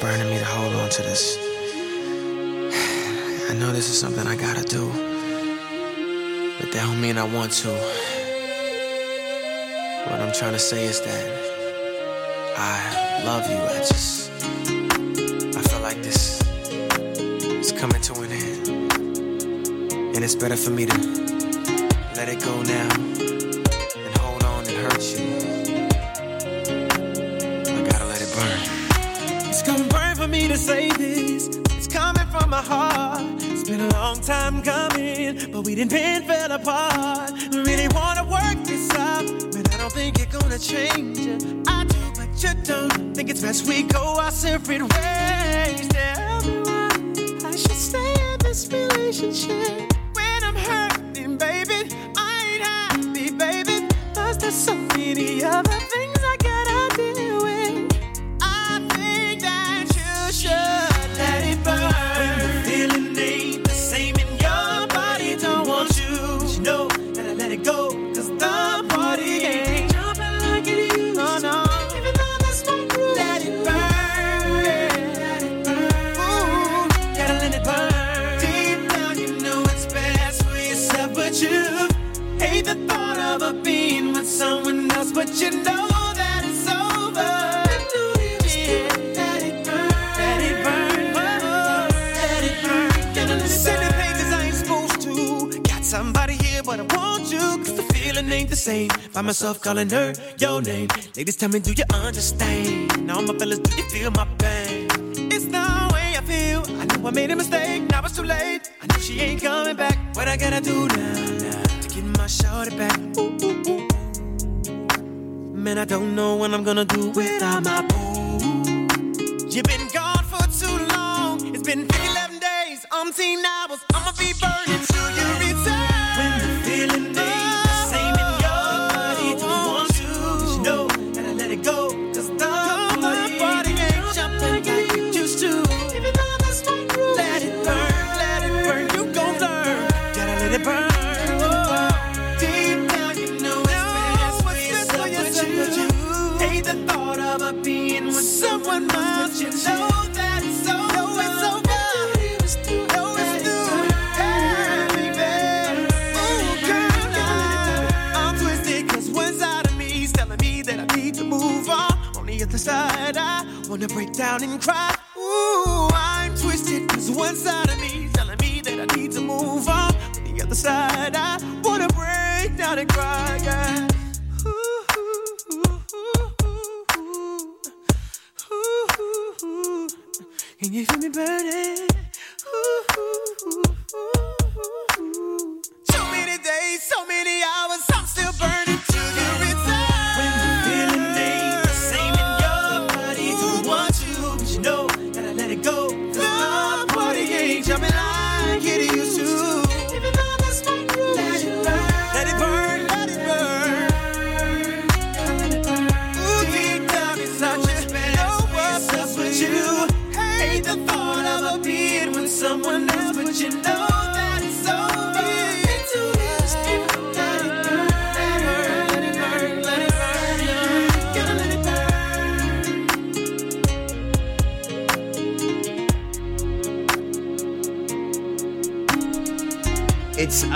Burning me to hold on to this. I know this is something I gotta do, but that don't mean I want to. What I'm trying to say is that I love you. I just, I feel like this is coming to an end, and it's better for me to let it go now me to say this. It's coming from my heart. It's been a long time coming, but we didn't been fell apart. We really wanna work this out, but I don't think you're gonna change it. I do, but you don't. Think it's best we go our separate ways. Tell me why I should stay in this relationship when I'm hurting, baby. I ain't happy, baby. Cause there's so many other things same. Find myself calling her your name. Ladies, tell me, do you understand? Now, my fellas, do you feel my pain? It's the way I feel. I know I made a mistake, now it's too late. I know she ain't coming back. What I gotta do now, now to get my shorty back? Ooh, ooh, ooh. Man, I don't know what I'm gonna do without my boo. You've been gone for too long. It's been 11 days, umpteen hours. I'ma be burning cry.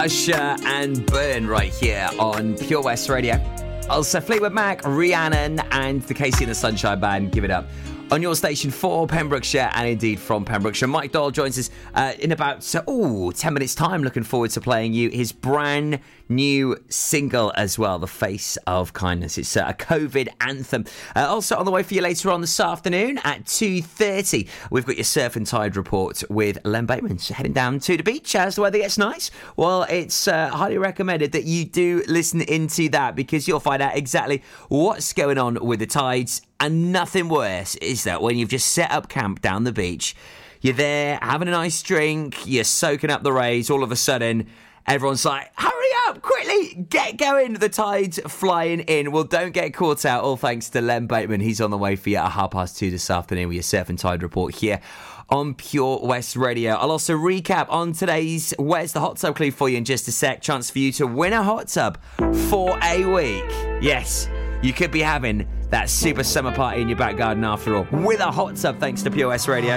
Usher and Burn right here on Pure West Radio. Also, Fleetwood Mac, Rhiannon, and the KC and the Sunshine Band. Give it up. On your station for Pembrokeshire and indeed from Pembrokeshire. Mike Doyle joins us uh, in about oh, 10 minutes' time. Looking forward to playing you his brand new single as well, The Face of Kindness. It's a COVID anthem. Uh, also on the way for you later on this afternoon at 2.30, we've got your Surf and Tide report with Len Bateman. So heading down to the beach as the weather gets nice. Well, it's uh, highly recommended that you do listen into that because you'll find out exactly what's going on with the tides. And nothing worse is that when you've just set up camp down the beach, you're there having a nice drink, you're soaking up the rays, all of a sudden, everyone's like, hurry up, quickly, get going. The tide's flying in. Well, don't get caught out. All thanks to Len Bateman. He's on the way for you at half past two this afternoon with your Surf and Tide report here on Pure West Radio. I'll also recap on today's Where's the Hot Tub clue for you in just a sec. Chance for you to win a hot tub for a week. Yes, you could be having that super summer party in your back garden after all with a hot tub thanks to Pure West Radio.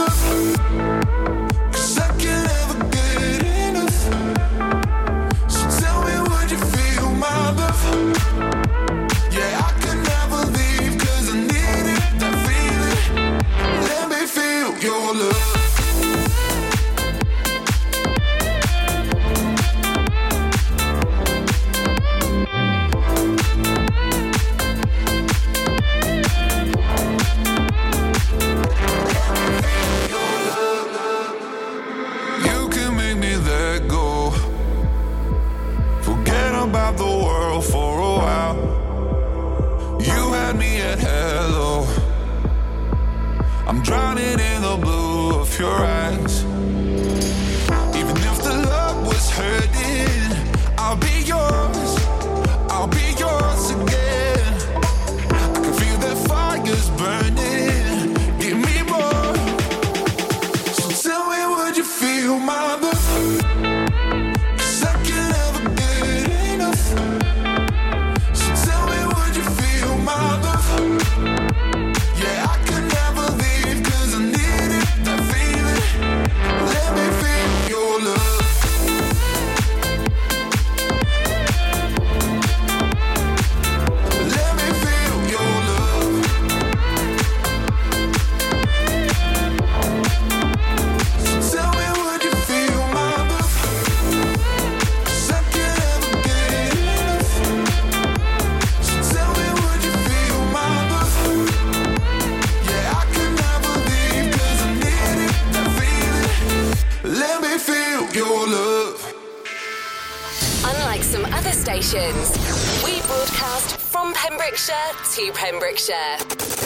to Pembrokeshire.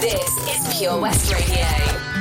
This is Pure West Radio.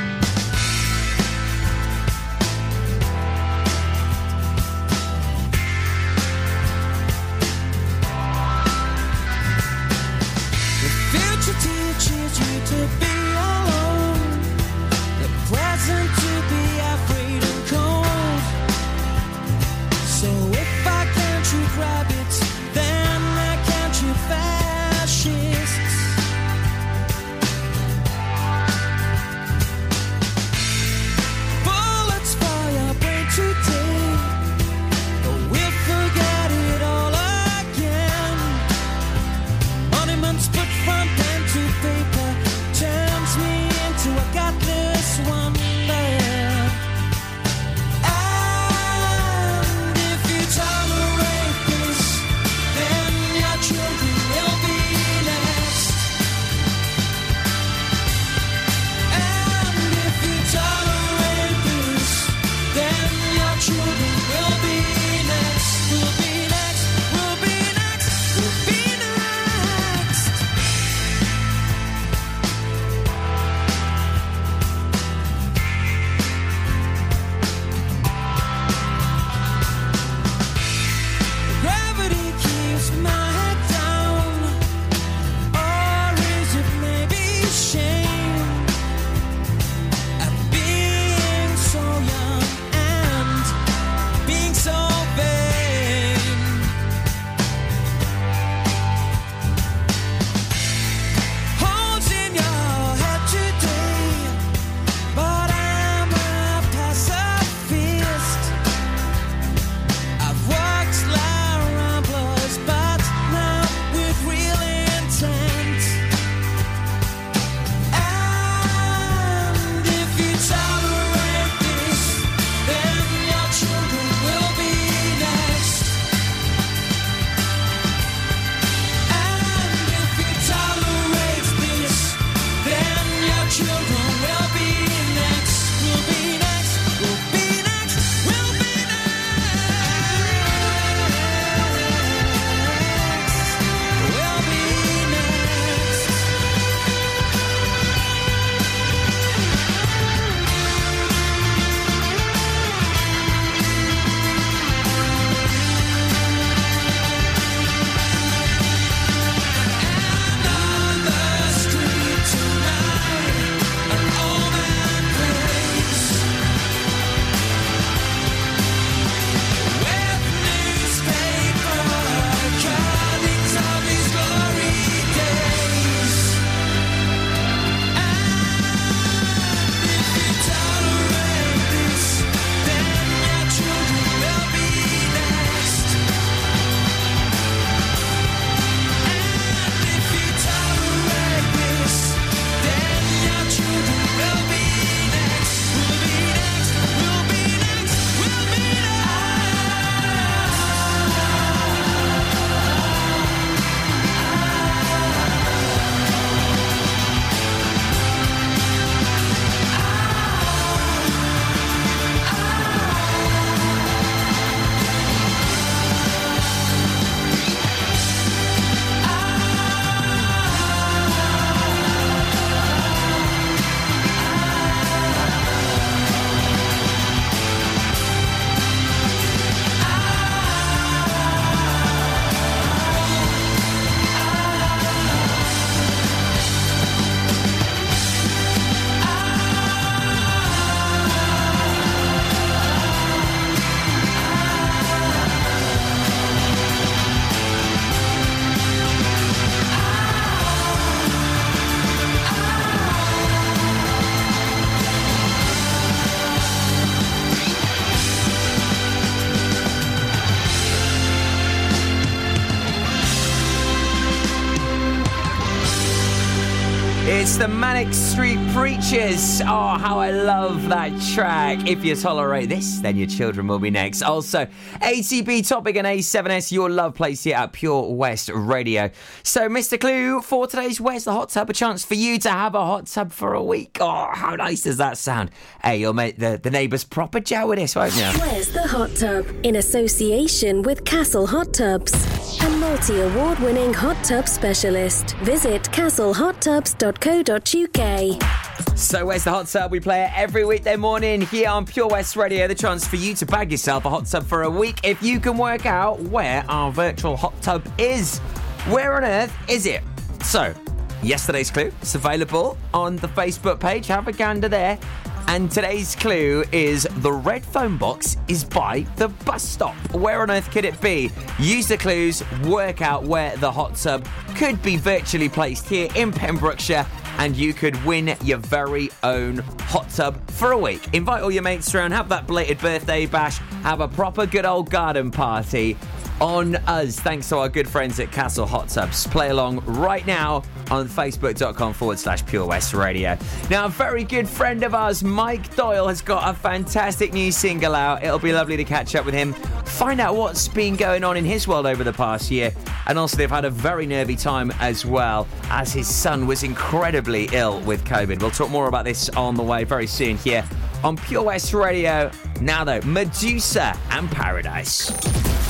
It's the Manic Street Preachers. Oh, how I love that track. If you tolerate this, then your children will be next. Also, ATB Topic and A7S, your love place here at Pure West Radio. So, Mr. Clue, for today's Where's the Hot Tub? A chance for you to have a hot tub for a week. Oh, how nice does that sound? Hey, you'll make the, the neighbours proper jow with this, won't you? Where's the Hot Tub? In association with Castle Hot Tubs, a multi award winning hot tub specialist. Visit castlehottubs.co.uk. So, where's the hot tub? We play it every weekday morning here on Pure West Radio. The chance for you to bag yourself a hot tub for a week if you can work out where our virtual hot tub is. Where on earth is it? So, yesterday's clue is available on the Facebook page. Have a gander there. And today's clue is the red phone box is by the bus stop. Where on earth could it be? Use the clues, work out where the hot tub could be virtually placed here in Pembrokeshire, and you could win your very own hot tub for a week. Invite all your mates around, have that belated birthday bash, have a proper good old garden party on us, thanks to our good friends at Castle Hot Tubs. Play along right now on facebook.com forward slash Pure West Radio. Now, a very good friend of ours, Mike Doyle, has got a fantastic new single out. It'll be lovely to catch up with him, find out what's been going on in his world over the past year, and also they've had a very nervy time as well, as his son was incredibly ill with COVID. We'll talk more about this on the way very soon here on Pure West Radio. Now, though, Meduza and Paradise.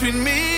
between me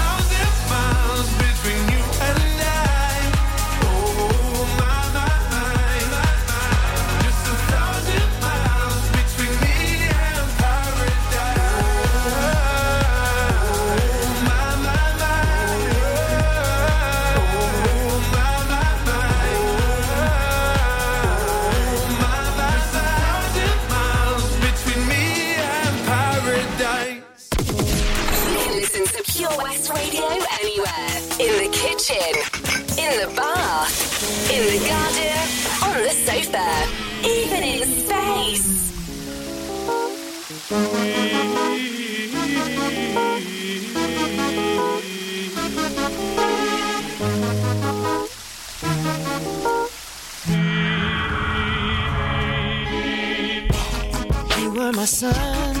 sun.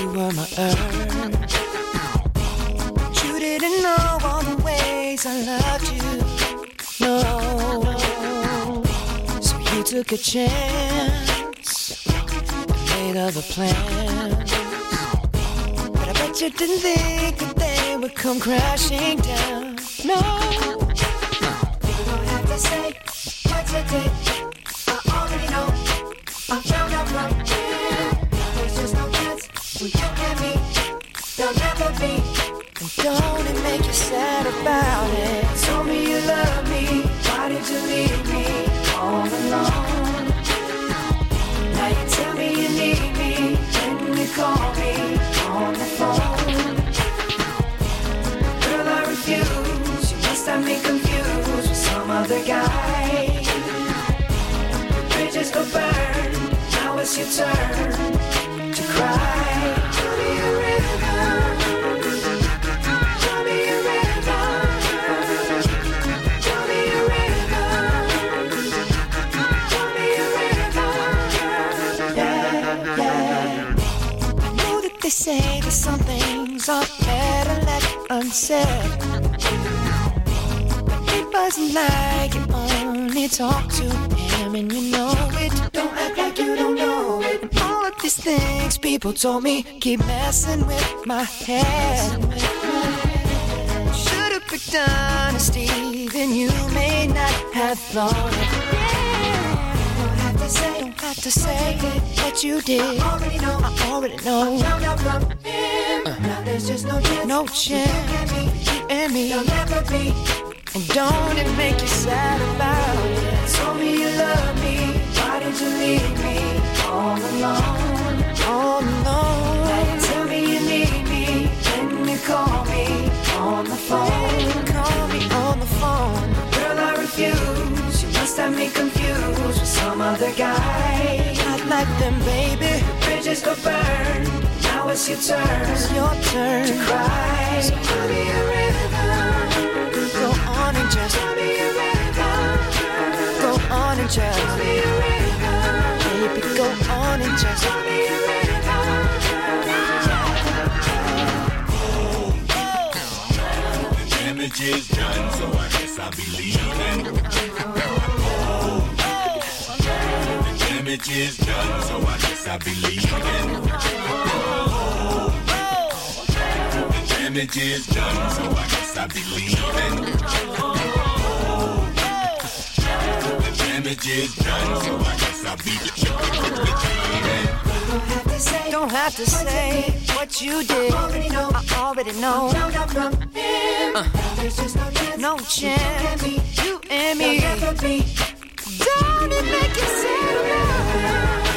You were my earth. You didn't know all the ways I loved you. No. So you took a chance But I bet you didn't think that they would come crashing down. No. You don't have to say what you did. I already know. I found out from him. There's just no chance me. Don't it make you sad about it? Told me you love me. Why did you leave me all alone? Some other guy. Bridges go burn. Now it's your turn to cry. Wasn't like you only talk to him and you know it. Don't act like you don't know it. And all of these things people told me keep messing with my head. Should've picked honesty, then you may not have thought it. Don't have to say, don't have to say what you did. I already know, I already know. Found out from him. Now there's just no chance. No chance. You and me, you'll never be. Don't it make you sad about it? Told me you love me. Why did you leave me all alone? All alone. Now tell me you need me. When you call me on the phone. Call me on the phone. Girl, I refuse. You must have me confused with some other guy. Not like them, baby. Bridges go burn. Now it's your turn. It's your turn to cry. Is done, so I guess I'll be leaving. The damage is done, so I guess I'll be leaving. The damage is done, so I guess I'll be leaving. The damage is done, so I guess I'll be leaving. Don't have to say what you did. I already know. Uh, no chance. You and me. Don't it make you sad?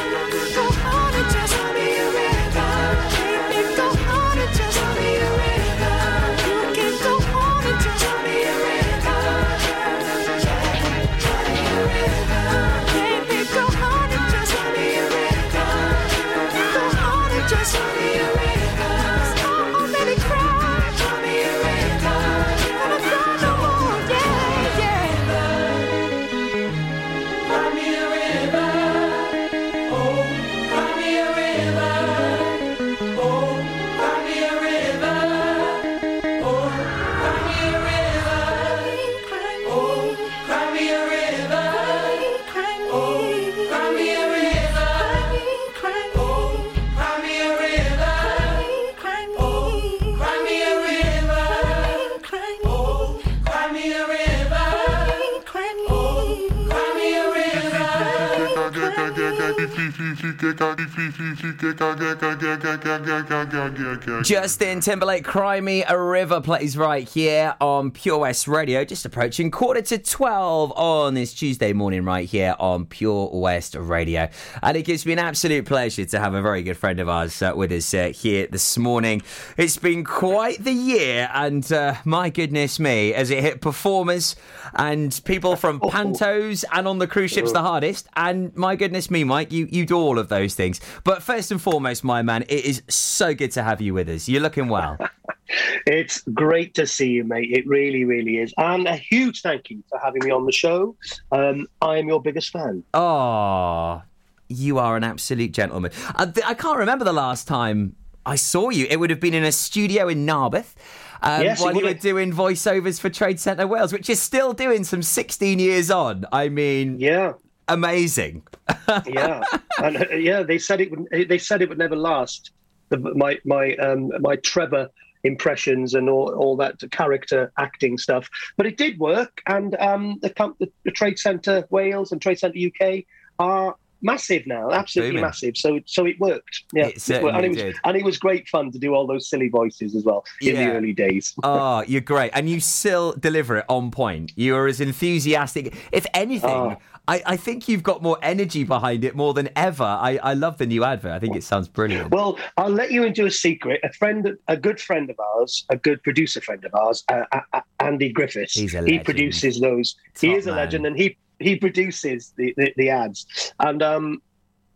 significa Justin Timberlake, Cry Me a River plays right here on Pure West Radio, just approaching quarter to 12 on this Tuesday morning, right here on Pure West Radio. And it gives me an absolute pleasure to have a very good friend of ours uh, with us uh, here this morning. It's been quite the year, and uh, my goodness me, as it hit performers and people from Pantos and on the cruise ships the hardest. And my goodness me, Mike, you, you do all of those things. But first and foremost, my man, it is so good to have you with us. You're looking well. It's great to see you, mate. It really, really is. And a huge thank you for having me on the show. Um, I am your biggest fan. Oh, You are an absolute gentleman. I, I can't remember the last time I saw you. It would have been in a studio in Narberth. Um, Yes, while you were doing voiceovers for Trade Centre Wales, which is still doing some 16 years on. I mean, Yeah, amazing. yeah, and uh, yeah. They said it would. They said it would never last. The, my my um, my Trevor impressions and all, all that character acting stuff, but it did work. And um, the, the, the Trade Centre Wales and Trade Centre UK are massive now, absolutely Booming. massive. So so it worked. Yeah, It certainly and it was did. and it was great fun to do all those silly voices as well in Yeah. the early days. Oh, you're great. And you still deliver it on point. You are as enthusiastic. If anything, Oh. I, I think you've got more energy behind it more than ever. I, I love the new advert. I think it sounds brilliant. Well, I'll let you into a secret. A friend, a good friend of ours, a good producer friend of ours, uh, uh, uh, Andy Griffiths. He's a he produces those. he Top is a legend, and he he produces the the, the ads. And um,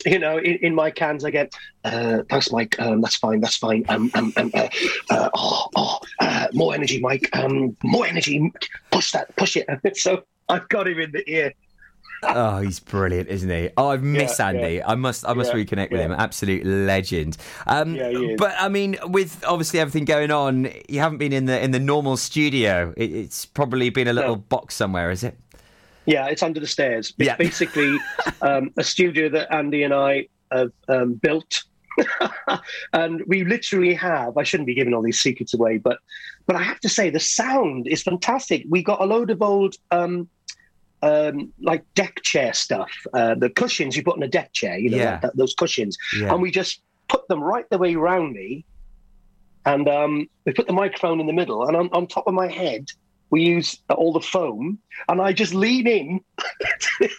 you know, in, in my cans, I get uh, thanks, Mike. Um, that's fine. That's fine. Um, um, um uh, uh, oh, oh, uh, more energy, Mike. Um, more energy. Push that. Push it. so I've got him in the ear. Oh, he's brilliant, isn't he? Oh, I've missed Yeah, Andy. I must, I must Yeah, reconnect with him. Absolute legend. Um, Yeah, he is. But I mean, with obviously everything going on, you haven't been in the in the normal studio. It, it's probably been a little box somewhere, is it? Yeah, it's under the stairs. It's Yeah. basically um, a studio that Andy and I have um, built. and we literally have, I shouldn't be giving all these secrets away, but but I have to say the sound is fantastic. We got a load of old um, um, like deck chair stuff, uh, the cushions you put in a deck chair, you know, Yeah. that- that- those cushions. Yeah. And we just put them right the way around me. And um, we put the microphone in the middle, and on, on top of my head, we use all the foam, and I just lean in.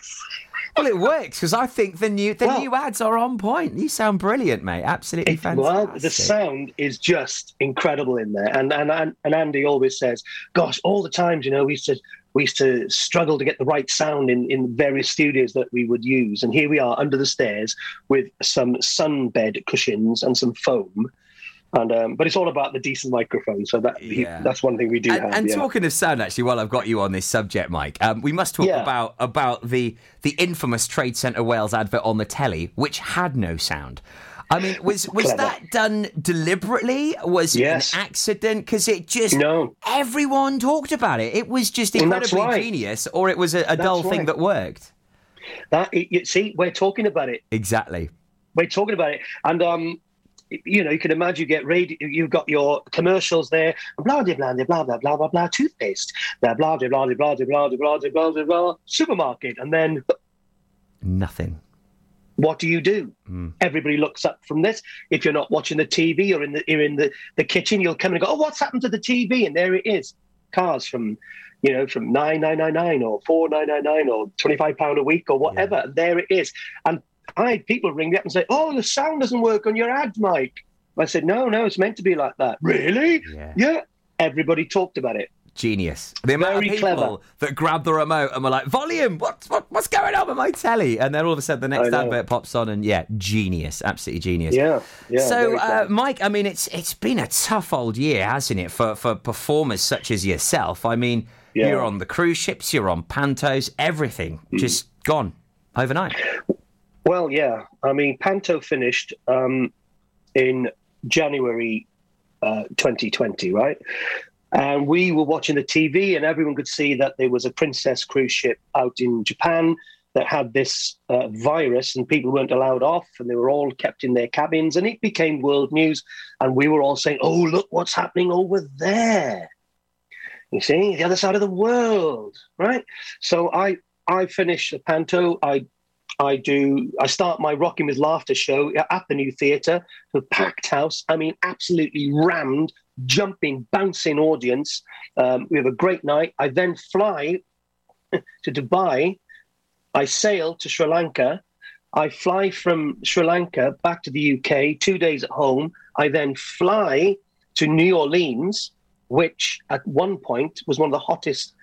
Well, it works because I think the new the Well- new ads are on point. You sound brilliant, mate. Absolutely It- fantastic. well, the sound is just incredible in there, and and and, and Andy always says, "Gosh, all the times, you know, we to we used to struggle to get the right sound in in various studios that we would use, and here we are under the stairs with some sunbed cushions and some foam." And um, but it's all about the decent microphone, so that Yeah. that's one thing we do And, have. and yeah. talking of sound, actually, while I've got you on this subject, Mike, um, we must talk Yeah. about about the the infamous Trade Centre Wales advert on the telly, which had no sound. I mean, was was Clever. that done deliberately? Was Yes. it an accident? Because it just No. everyone talked about it. It was just incredibly right. genius, or it was a, a dull thing that worked. that you see, we're talking about it. Exactly. we're talking about it, and um, you know, you can imagine you get radio, you've got your commercials there, blah blah blah blah blah blah blah blah blah toothpaste, blah blah blah blah blah blah blah blah blah blah blah blah supermarket, and then Nothing. What do you do? Hmm. Everybody looks up from this. If you're not watching the TV or in the you're in the, the kitchen, you'll come and go, oh, what's happened to the TV? And there it is, cars from. You know, from nine nine nine nine or four nine nine nine or twenty five pound a week or whatever. And there it is. And I people ring me up and say, "Oh, the sound doesn't work on your ad, Mike." I said, "No, no, it's meant to be like that." Really? Yeah. Yeah. Everybody talked about it. Genius. The amount Very of people clever. that grab the remote and were like, volume, what's, what, what's going on with my telly? And then all of a sudden the next advert pops on and yeah, genius. Absolutely genius. Yeah. Yeah. so, uh. Mike, I mean, it's it's been a tough old year, hasn't it, for, for performers such as yourself? I mean, Yeah. You're on the cruise ships, you're on pantos, everything just gone overnight. Well, yeah. I mean, Panto finished um, in January uh, 2020, right? And we were watching the TV, and everyone could see that there was a Princess cruise ship out in Japan that had this uh, virus, and people weren't allowed off, and they were all kept in their cabins, and it became world news. And we were all saying, "Oh, look what's happening over there." You see, the other side of the world, right? So I I finish the panto. I I do. I start my Rocking with Laughter show at the new theatre, a packed house. I mean, absolutely rammed, jumping, bouncing audience. Um, we have a great night. I then fly to Dubai. I sail to Sri Lanka. I fly from Sri Lanka back to the UK. Two days at home. I then fly to New Orleans, which at one point was one of the hottest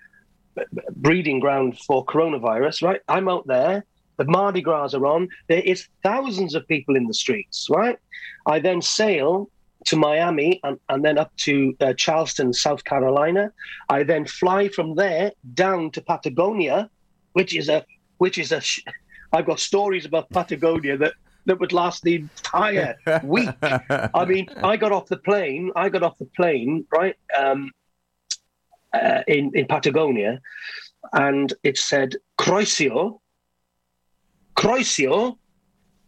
breeding ground for coronavirus. Right, I'm out there the Mardi Gras are on. There is thousands of people in the streets, right? I then sail to Miami and, and then up to uh, Charleston, South Carolina. I then fly from there down to Patagonia, which is a which is a sh- I've got stories about Patagonia that that would last the entire week. I mean, I got off the plane. I got off the plane right um, uh, in in Patagonia, and it said Croesio,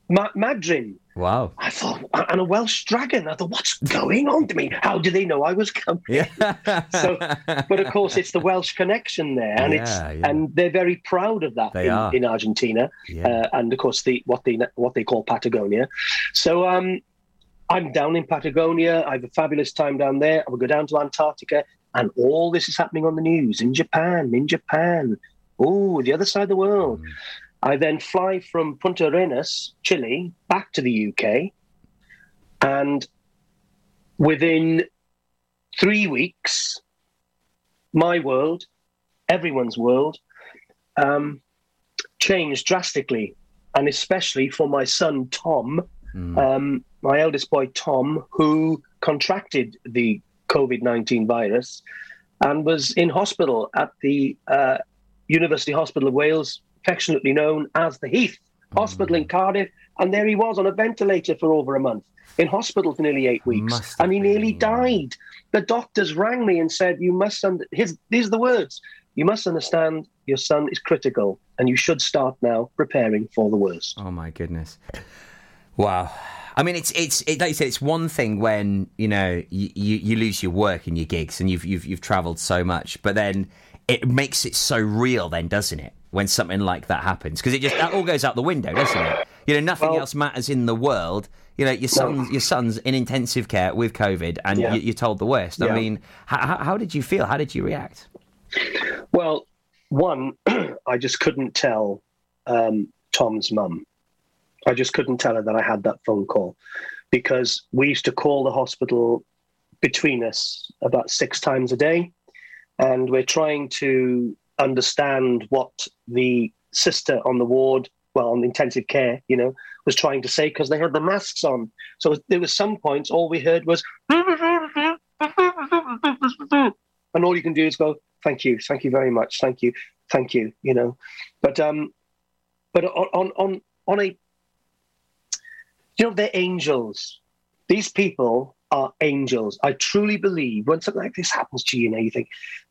Croesio, Ma- Madryn. Wow. I thought, and a Welsh dragon. I thought, what's going on to me? How do they know I was coming? Yeah. So, but of course, it's the Welsh connection there, and it's Yeah, yeah. and they're very proud of that They in, are. in Argentina, Yeah. uh, and of course the what they what they call Patagonia. So um, I'm down in Patagonia. I have a fabulous time down there. I will go down to Antarctica, and all this is happening on the news in Japan. In Japan, oh, the other side of the world. Mm. I then fly from Punta Arenas, Chile, back to the UK, and within three weeks, my world, everyone's world, um, changed drastically, and especially for my son Tom, Mm. um, my eldest boy Tom, who contracted the COVID nineteen virus and was in hospital at the uh, University Hospital of Wales, affectionately known as the Heath hmm. Hospital in Cardiff, and there he was on a ventilator for over a month. In hospital for nearly eight weeks, and he nearly been- died. The doctors rang me and said, "You must." Under- his, these are the words: "You must understand your son is critical, and you should start now preparing for the worst." Oh my goodness! Wow. I mean, it's it's it, like you said, it's one thing when you know you, you, you lose your work and your gigs, and you've you've you've travelled so much, but then it makes it so real, then doesn't it? When something like that happens, because it just that all goes out the window, doesn't it? You know, nothing Well- else matters in the world. You know, your son, your son's in intensive care with COVID, and Yeah. you, you're told the worst. I mean, how, how did you feel? How did you react? Well, one, I just couldn't tell um, Tom's mum. I just couldn't tell her that I had that phone call because we used to call the hospital between us about six times a day. And we're trying to understand what the sister on the ward, well, on the intensive care, you know, was trying to say because they had the masks on. So there was some points all we heard was, and all you can do is go, thank you, thank you very much, thank you, thank you, you know. But um, but on on on, on a, you know, they're angels. These people are angels. I truly believe when something like this happens to you, you know, you think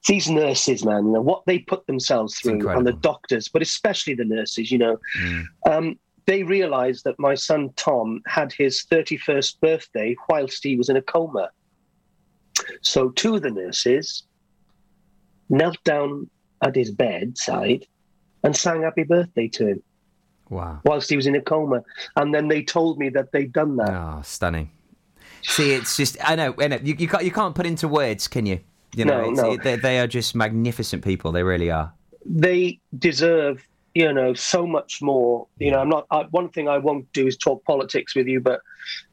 these nurses, man, you know, what they put themselves through, and the doctors, but especially the nurses, you know, Mm. um, they realized that my son Tom had his 31st birthday whilst he was in a coma. So two of the nurses knelt down at his bedside and sang happy birthday to him Wow. whilst he was in a coma. And then they told me that they'd done that. Oh, stunning. See, it's just I know, I know you, you can't you can't put into words, can you? You know, No, no. it- they, they are just magnificent people. They really are. They deserve, you know, so much more. You know, I'm not. I, one thing I won't do is talk politics with you, but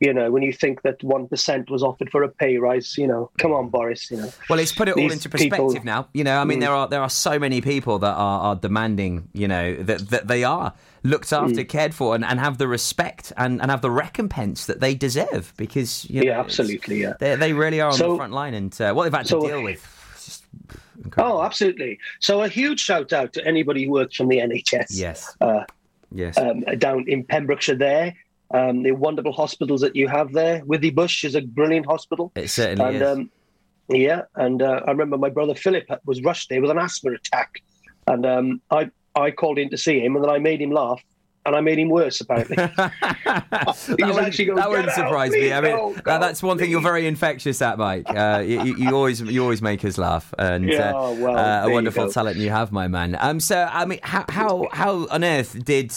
you know, when you think that one percent was offered for a pay rise, you know, come on, Boris. You know, Well, it's put it all into perspective people- now. You know, I mean, Mm. there are there are so many people that are, are demanding, you know, that that they are looked after, Mm. cared for, and, and have the respect and, and have the recompense that they deserve because you know, yeah, absolutely, yeah. They, they really are on the front line, and uh, what they've had to so- deal with. Incredible. Oh, absolutely. So a huge shout out to anybody who works from the NHS. yes, Uh, yes, um, down in Pembrokeshire there. Um, the wonderful hospitals that you have there. Withybush is a brilliant hospital. it certainly and is. um, yeah, and uh, I remember my brother Philip was rushed there with an asthma attack, and um, I I called in to see him, and then I made him laugh, and I made him worse apparently. that wouldn't, actually going, that wouldn't "Get out, surprise me. please, I mean, that's one thing you're very infectious at, Mike. Uh, you, you- you always you always make us laugh, and Yeah, uh, well, uh, a wonderful go. talent you have, my man. Um, so I mean, how how how on earth did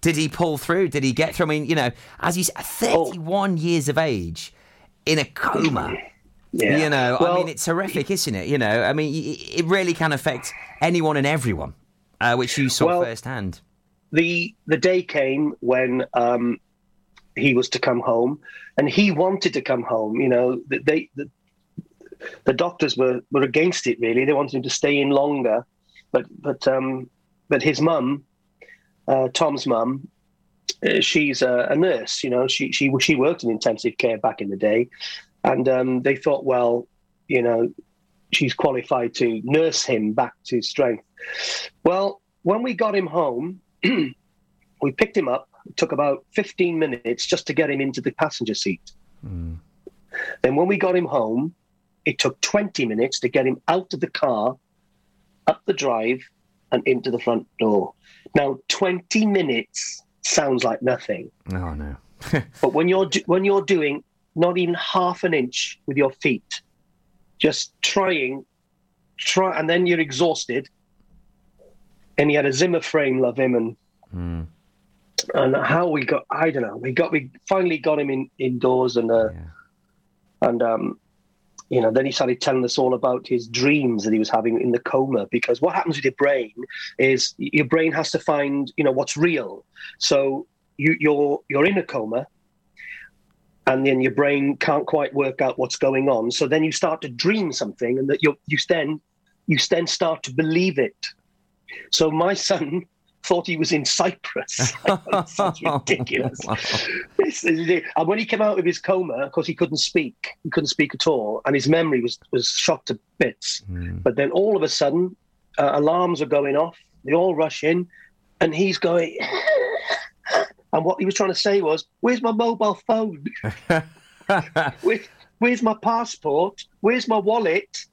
did he pull through? Did he get through? I mean, you know, as he's 31 years of age in a coma. Yeah. You know, I mean, it's horrific, isn't it? You know, I mean, it really can affect anyone and everyone, uh, which you saw Well, firsthand. The the day came when um, he was to come home, and he wanted to come home. You know, th- they the, the doctors were were against it. Really, they wanted him to stay in longer, but but um, but his mum, uh, Tom's mum, uh, she's a, a nurse. You know, she she she worked in intensive care back in the day, and um, they thought, well, you know, she's qualified to nurse him back to strength. Well, when we got him home, we picked him up. It took about 15 minutes just to get him into the passenger seat. Hmm. Then when we got him home, it took 20 minutes to get him out of the car, up the drive, and into the front door. Now, 20 minutes sounds like nothing, Oh no. but when you're do- when you're doing not even half an inch with your feet, just trying, try, and then you're exhausted. And he had a Zimmer frame, love him, and Hmm. and how we got, I don't know, we got we finally got him in indoors, and uh, Yeah. and um, you know, then he started telling us all about his dreams that he was having in the coma. Because what happens with your brain is your brain has to find, you know, what's real. So you, you're you're in a coma, and then your brain can't quite work out what's going on. So then you start to dream something, and that you you then you then start to believe it. So my son thought he was in Cyprus. Sounds ridiculous. Wow. And when he came out of his coma, of course, he couldn't speak. He couldn't speak at all, and his memory was was shot to bits. But then all of a sudden, uh, alarms are going off. They all rush in, and he's going. and what he was trying to say was, "Where's my mobile phone? Where, where's my passport? Where's my wallet?"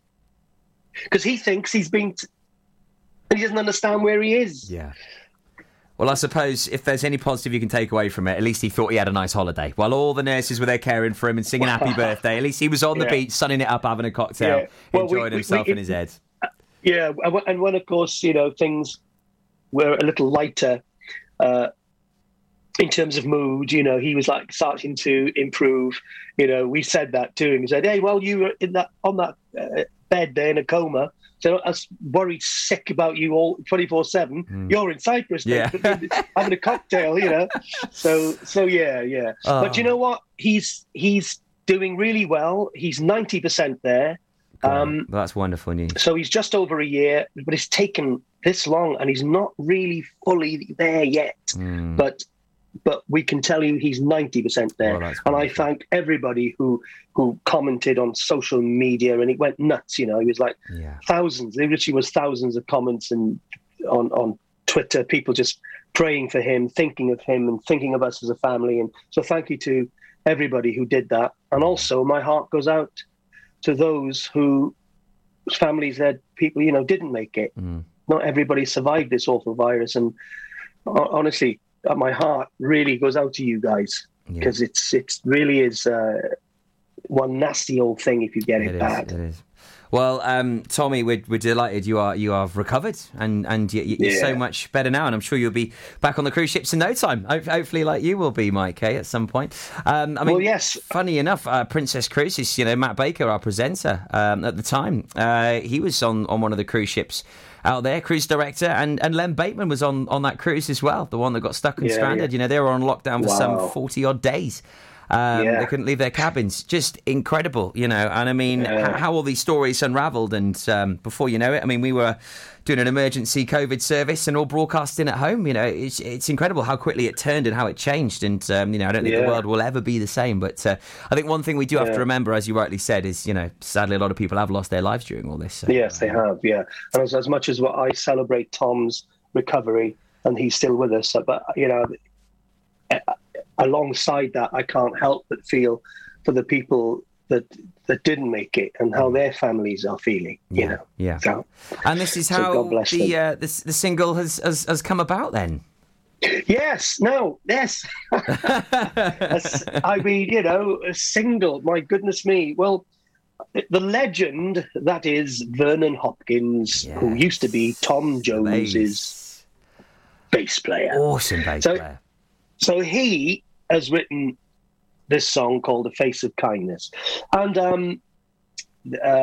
Because he thinks he's been, t- he doesn't understand where he is. Yeah. Well, I suppose if there's any positive you can take away from it, at least he thought he had a nice holiday. While all the nurses were there caring for him and singing happy birthday, at least he was on the Yeah. beach, sunning it up, having a cocktail, Yeah. Well, enjoying we- himself we- in his head. Yeah, and when- and when of course you know things were a little lighter uh, in terms of mood, you know, he was like starting to improve. You know, we said that to him. He said, "Hey, well, you were in that on that uh, bed there in a coma." So I was worried sick about you all twenty four seven. You're in Cyprus, Yeah. having a cocktail, you know. So so yeah, yeah. But you Oh. know what? He's he's doing really well. He's ninety percent there. Um, that's wonderful news. so he's just over a year, but it's taken this long, and he's not really fully there yet. Hmm. But but we can tell you he's ninety percent there. Well, that's and I thank everybody who who commented on social media, and it went nuts. You know, he was like Yeah. thousands. There literally was thousands of comments and on on Twitter, people just praying for him, thinking of him, and thinking of us as a family. And so, thank you to everybody who did that. And also, my heart goes out to those who families that people you know didn't make it. Mm. Not everybody survived this awful virus, and honestly, my heart really goes out to you guys Yeah. because it's it's really is uh, one nasty old thing if you get it, It is. bad. It is. Well, um, Tommy, we're, we're delighted you are you are recovered and and you, you're so much better now, and I'm sure you'll be back on the cruise ships in no time. Hopefully, like you will be, Mike, eh, at some point. Um, I mean, Well, yes. Funny enough, uh, Princess Cruises, you know, Matt Baker, our presenter um, at the time, uh, he was on on one of the cruise ships. Out there, cruise director, and, and Len Bateman was on, on that cruise as well, the one that got stuck and Yeah, stranded. yeah. You know, they were on lockdown for some 40 odd days. Um, Yeah. They couldn't leave their cabins. Just incredible, you know. And I mean, Yeah. h- how all these stories unravelled. And um, before you know it, I mean, we were doing an emergency COVID service and all broadcasting at home. You know, it's, it's incredible how quickly it turned and how it changed. And, um, you know, I don't think the world will ever be the same. But uh, I think one thing we do have to remember, as you rightly said, is, you know, sadly, a lot of people have lost their lives during all this. So, Yes, they have. Yeah, and as, as much as what I celebrate Tom's recovery and he's still with us, but you know, alongside that, I can't help but feel for the people that that didn't make it and how their families are feeling. You Yeah, know, yeah. So, And this is So how bless the, uh, the the single has, has has come about. Then, yes, no, yes. I mean, you know, a single. My goodness me. Well. The legend that is Vernon Hopkins, who used to be Tom Jones's Bass. bass player. awesome bass So- player. So he has written this song called "The Face of Kindness," and um, uh,